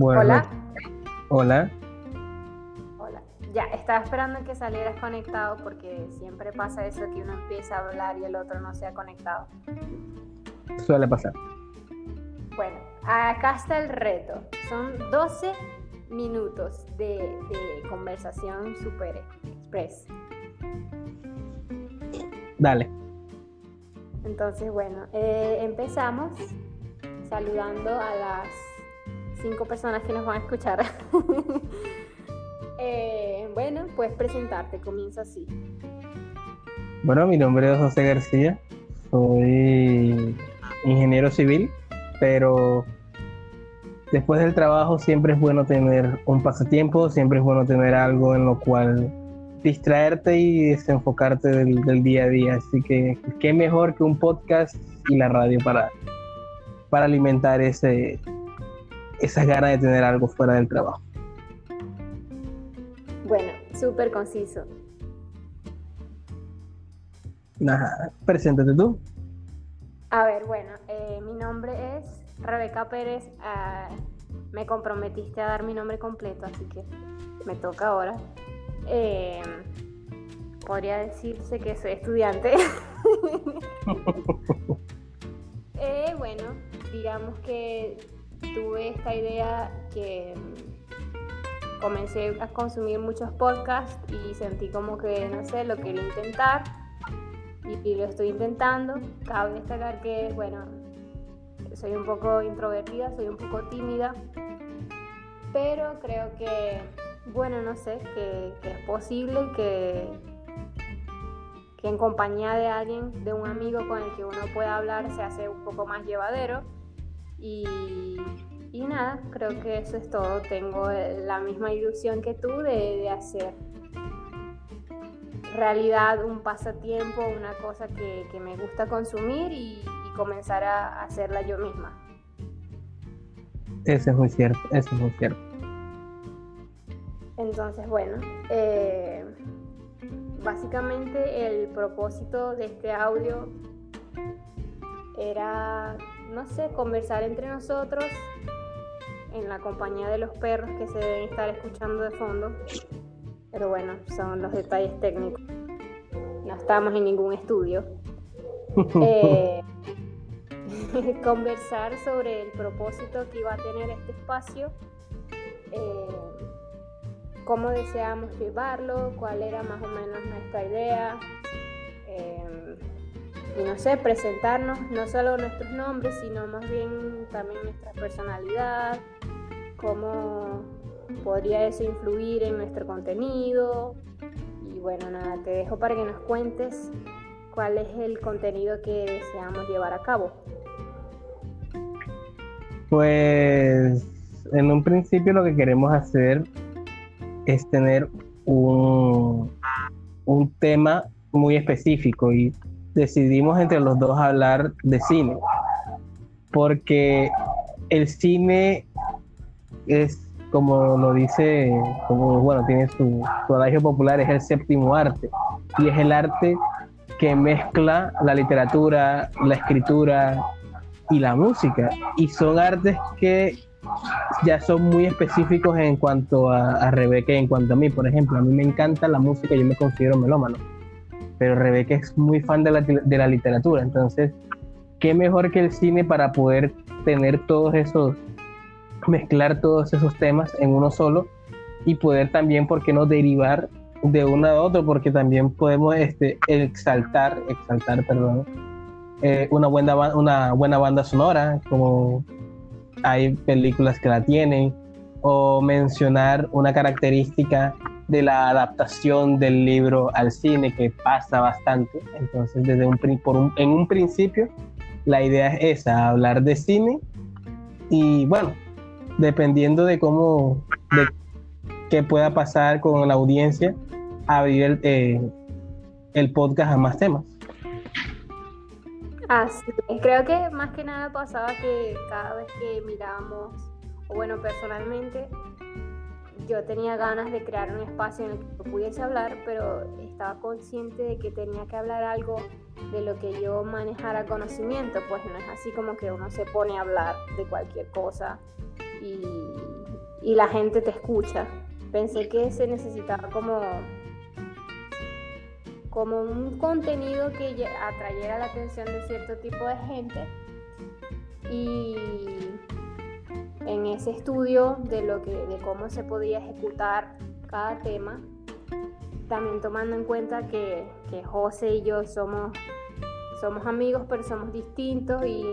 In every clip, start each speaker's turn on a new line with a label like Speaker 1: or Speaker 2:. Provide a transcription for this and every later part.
Speaker 1: Hola.
Speaker 2: Hola.
Speaker 1: Hola. Ya, estaba esperando que salieras conectado porque siempre pasa eso que uno empieza a hablar y el otro no se ha conectado.
Speaker 2: Suele pasar.
Speaker 1: Bueno, acá está el reto. Son 12 minutos de, conversación super express.
Speaker 2: Dale.
Speaker 1: Entonces, bueno, eh, empezamos saludando a las cinco personas que nos van a escuchar. Eh, bueno, puedes presentarte, comienza así.
Speaker 2: Bueno, mi nombre es José García, soy ingeniero civil, pero después del trabajo siempre es bueno tener un pasatiempo, siempre es bueno tener algo en lo cual distraerte y desenfocarte del, del día a día. Así que qué mejor que un podcast y la radio para, para alimentar ese, esas ganas de tener algo fuera del trabajo.
Speaker 1: Bueno, súper conciso.
Speaker 2: Nada, preséntate tú.
Speaker 1: A ver, bueno, eh, mi nombre es Rebeca Pérez. Ah, me comprometiste a dar mi nombre completo, así que me toca ahora. Eh, podría decirse que soy estudiante. Eh, bueno, digamos que tuve esta idea que mm, comencé a consumir muchos podcasts y sentí como que, no sé, lo quería intentar y, lo estoy intentando. Cabe destacar que, bueno, soy un poco introvertida, soy un poco tímida, pero creo que, bueno, no sé, que, que es posible que, que en compañía de alguien, de un amigo con el que uno pueda hablar, se hace un poco más llevadero y, nada, creo que eso es todo. Tengo la misma ilusión que tú de, hacer realidad un pasatiempo, una cosa que, me gusta consumir y, comenzar a hacerla yo misma.
Speaker 2: Eso es muy cierto, eso es muy cierto.
Speaker 1: Entonces, bueno, eh, básicamente el propósito de este audio era no sé, conversar entre nosotros en la compañía de los perros que se deben estar escuchando de fondo. Pero bueno, son los detalles técnicos. No estamos en ningún estudio. Eh, conversar sobre el propósito que iba a tener este espacio, eh, cómo deseamos llevarlo, cuál era más o menos nuestra idea. Y no sé, presentarnos no solo nuestros nombres, sino más bien también nuestra personalidad, cómo podría eso influir en nuestro contenido. Y bueno, nada, te dejo para que nos cuentes cuál es el contenido que deseamos llevar a cabo.
Speaker 2: Pues en un principio lo que queremos hacer es tener un, un tema muy específico y decidimos entre los dos hablar de cine, porque el cine es, como lo dice, como bueno, tiene su, su adagio popular, es el séptimo arte, y es el arte que mezcla la literatura, la escritura y la música, y son artes que ya son muy específicos en cuanto a, a Rebeca y en cuanto a mí, por ejemplo, a mí me encanta la música, yo me considero melómano pero Rebeca es muy fan de la, de la literatura, entonces, ¿qué mejor que el cine para poder tener todos esos, mezclar todos esos temas en uno solo y poder también, ¿por qué no derivar de uno a otro? Porque también podemos este, exaltar, exaltar, perdón, eh, una, buena, una buena banda sonora, como hay películas que la tienen, o mencionar una característica de la adaptación del libro al cine, que pasa bastante. Entonces, desde un, por en un principio, la idea es esa, hablar de cine y bueno, dependiendo de cómo, de qué pueda pasar con la audiencia, abrir el, eh, el podcast a más temas.
Speaker 1: Así, creo que más que nada pasaba que cada vez que mirábamos, o bueno, personalmente, yo tenía ganas de crear un espacio en el que pudiese hablar, pero estaba consciente de que tenía que hablar algo de lo que yo manejara conocimiento, pues no es así como que uno se pone a hablar de cualquier cosa y, la gente te escucha. Pensé que se necesitaba como, como un contenido que atrayera la atención de cierto tipo de gente. Y ese estudio de, lo que, de cómo se podía ejecutar cada tema, también tomando en cuenta que, que José y yo somos, somos amigos, pero somos distintos y,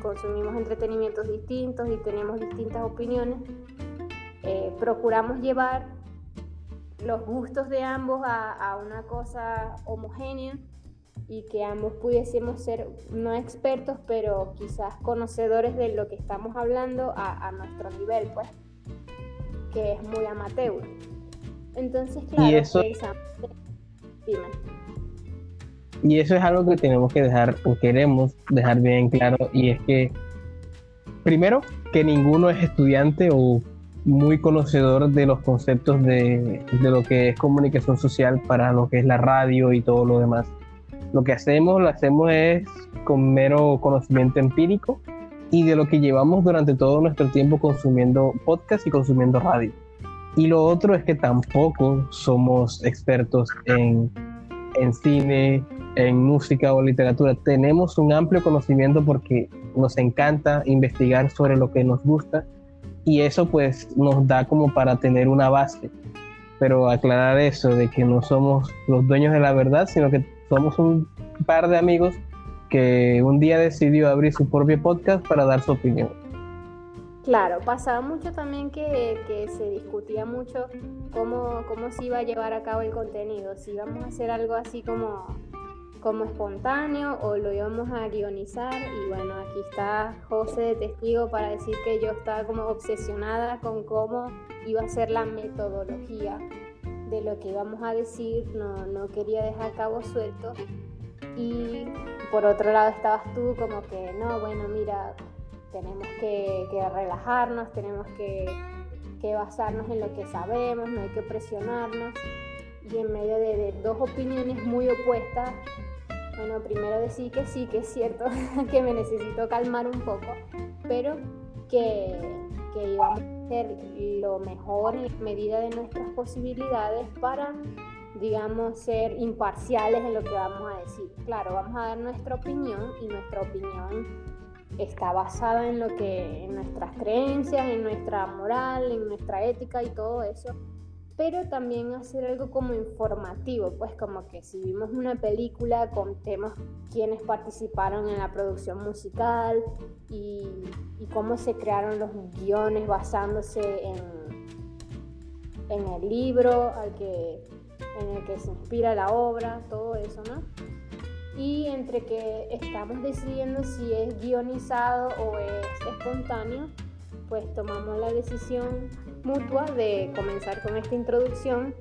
Speaker 1: consumimos entretenimientos distintos y tenemos distintas opiniones, eh, procuramos llevar los gustos de ambos a, a, una cosa homogénea y que ambos pudiésemos ser no expertos, pero quizás conocedores de lo que estamos hablando a, a nuestro nivel, pues, que es muy amateur. Entonces, claro, y eso,
Speaker 2: Y eso es algo que tenemos que dejar, o queremos dejar bien claro, y es que, primero, que ninguno es estudiante o muy conocedor de los conceptos de, de lo que es comunicación social para lo que es la radio y todo lo demás. Lo que hacemos, lo hacemos es con mero conocimiento empírico y de lo que llevamos durante todo nuestro tiempo consumiendo podcast y consumiendo radio. Y lo otro es que tampoco somos expertos en, en cine, en música o literatura. Tenemos un amplio conocimiento porque nos encanta investigar sobre lo que nos gusta y eso pues nos da como para tener una base. Pero aclarar eso de que no somos los dueños de la verdad, sino que somos un par de amigos que un día decidió abrir su propio podcast para dar su opinión.
Speaker 1: Claro, pasaba mucho también que, que, se discutía mucho cómo, cómo se iba a llevar a cabo el contenido, si íbamos a hacer algo así como, como espontáneo o lo íbamos a guionizar y bueno, aquí está José de testigo para decir que yo estaba como obsesionada con cómo iba a ser la metodología de lo que íbamos a decir, no, no quería dejar cabo suelto y por otro lado estabas tú como que no, bueno, mira, tenemos que, relajarnos, tenemos que, basarnos en lo que sabemos, no hay que presionarnos. Y en medio de, dos opiniones muy opuestas, bueno, primero decir que sí, que es cierto, que me necesito calmar un poco, pero que, que íbamos hacer lo mejor en medida de nuestras posibilidades para digamos, ser imparciales en lo que vamos a decir. Claro, vamos a dar nuestra opinión y nuestra opinión está basada en lo que en nuestras creencias, en nuestra moral, en nuestra ética y todo eso, pero también hacer algo como informativo, pues como que si vimos una película contemos quiénes participaron en la producción musical y, y cómo se crearon los guiones basándose en, en el libro al que, en el que se inspira la obra, todo eso, ¿no? y entre que estamos decidiendo si es guionizado o es espontáneo, pues tomamos la decisión mutua de comenzar con esta introducción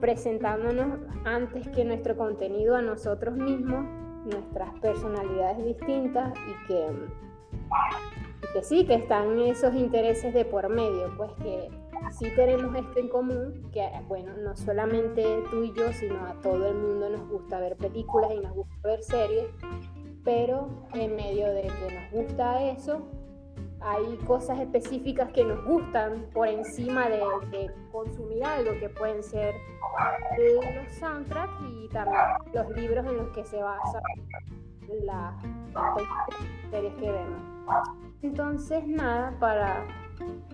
Speaker 1: presentándonos antes que nuestro contenido a nosotros mismos, nuestras personalidades distintas y que, y que sí, que están esos intereses de por medio, pues que sí tenemos esto en común, que bueno, no solamente tú y yo, sino a todo el mundo nos gusta ver películas y nos gusta ver series, pero en medio de que nos gusta eso, hay cosas específicas que nos gustan por encima de, consumir algo, que pueden ser los soundtracks y también los libros en los que se basan las series que vemos. Entonces, nada, para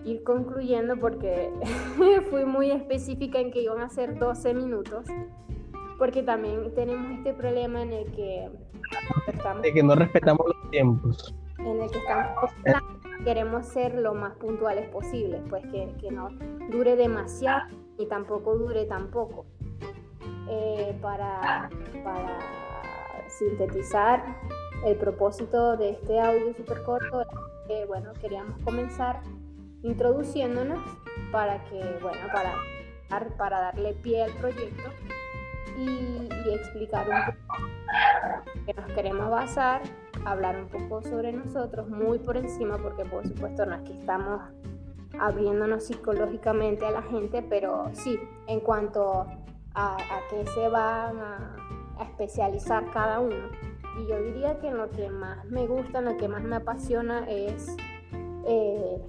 Speaker 1: ir concluyendo porque fui muy específica en que iban a ser 12 minutos, porque también tenemos este problema en el que
Speaker 2: estamos... De que no respetamos los tiempos.
Speaker 1: En el que estamos... Queremos ser lo más puntuales posible, pues que, que no dure demasiado y tampoco dure tampoco. Eh, para, para sintetizar el propósito de este audio súper corto, que bueno, queríamos comenzar introduciéndonos para que, bueno, para, para darle pie al proyecto y, explicar un poco que nos queremos basar, hablar un poco sobre nosotros, muy por encima, porque por supuesto no es que estamos abriéndonos psicológicamente a la gente, pero sí, en cuanto a, a qué se van a, especializar cada uno. Y yo diría que lo que más me gusta, lo que más me apasiona es eh,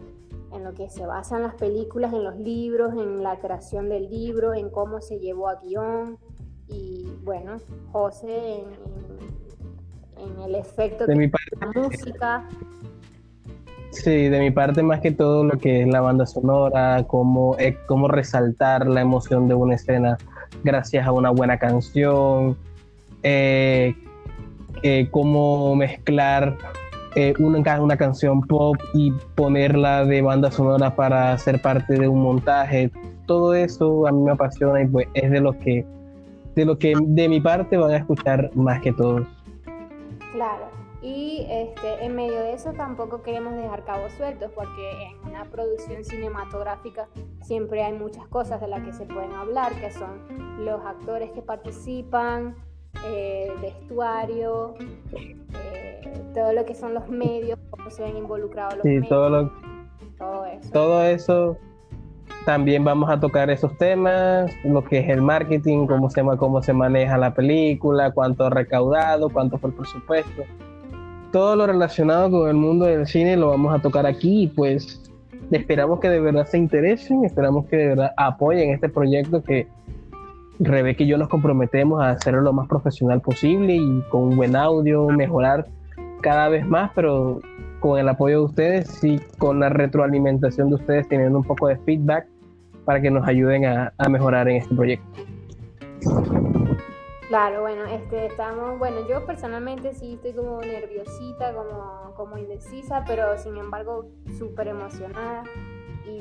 Speaker 1: en lo que se basan las películas, en los libros, en la creación del libro, en cómo se llevó a guion y bueno, José en, en, el efecto
Speaker 2: de, mi
Speaker 1: parte, la música.
Speaker 2: Sí, de mi parte más que todo lo que es la banda sonora, cómo, eh, cómo resaltar la emoción de una escena gracias a una buena canción, eh, eh, cómo mezclar eh, una, una, canción pop y ponerla de banda sonora para ser parte de un montaje. Todo eso a mí me apasiona y pues es de lo que de lo que de mi parte van a escuchar más que todos.
Speaker 1: Claro. Y este, en medio de eso tampoco queremos dejar cabos sueltos porque en una producción cinematográfica siempre hay muchas cosas de las que se pueden hablar, que son los actores que participan, eh, vestuario, eh, todo lo que son los medios, cómo se ven involucrados los medios.
Speaker 2: Todo, todo eso. Todo eso también vamos a tocar esos temas, lo que es el marketing, cómo se, cómo se maneja la película, cuánto ha recaudado, cuánto fue el presupuesto. Todo lo relacionado con el mundo del cine lo vamos a tocar aquí pues esperamos que de verdad se interesen, esperamos que de verdad apoyen este proyecto que Rebeca y yo nos comprometemos a hacerlo lo más profesional posible y con un buen audio, mejorar cada vez más, pero con el apoyo de ustedes y con la retroalimentación de ustedes teniendo un poco de feedback para que nos ayuden a, mejorar en este proyecto.
Speaker 1: Claro, bueno, este, estamos, bueno, yo personalmente sí estoy como nerviosita, como, como indecisa, pero sin embargo súper emocionada y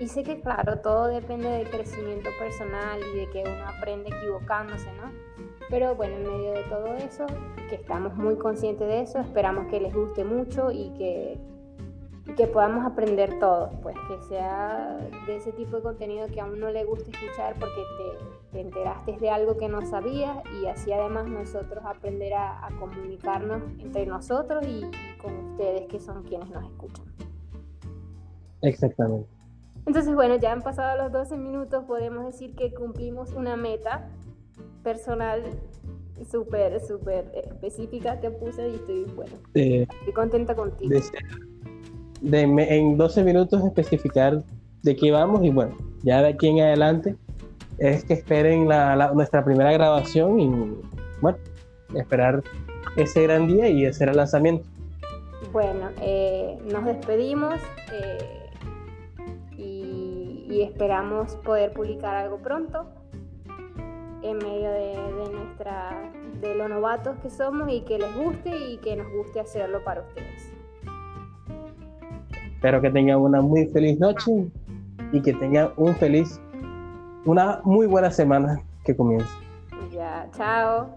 Speaker 1: y sé que, claro, todo depende del crecimiento personal y de que uno aprende equivocándose, ¿no? Pero bueno, en medio de todo eso, que estamos muy conscientes de eso, esperamos que les guste mucho y que, que podamos aprender todos, pues que sea de ese tipo de contenido que a uno le guste escuchar porque te, te enteraste de algo que no sabías y así además nosotros aprender a, comunicarnos entre nosotros y con ustedes que son quienes nos escuchan.
Speaker 2: Exactamente.
Speaker 1: Entonces, bueno, ya han pasado los 12 minutos, podemos decir que cumplimos una meta personal súper, súper específica que puse y estoy, bueno, estoy contenta contigo.
Speaker 2: De, en 12 minutos especificar de qué vamos y bueno, ya de aquí en adelante es que esperen la, nuestra primera grabación y bueno, esperar ese gran día y ese el lanzamiento.
Speaker 1: Bueno, eh, nos despedimos. Eh, y esperamos poder publicar algo pronto en medio de, nuestra de lo novatos que somos y que les guste y que nos guste hacerlo para ustedes.
Speaker 2: Espero que tengan una muy feliz noche y que tengan un feliz, una muy buena semana que comience.
Speaker 1: Ya, chao.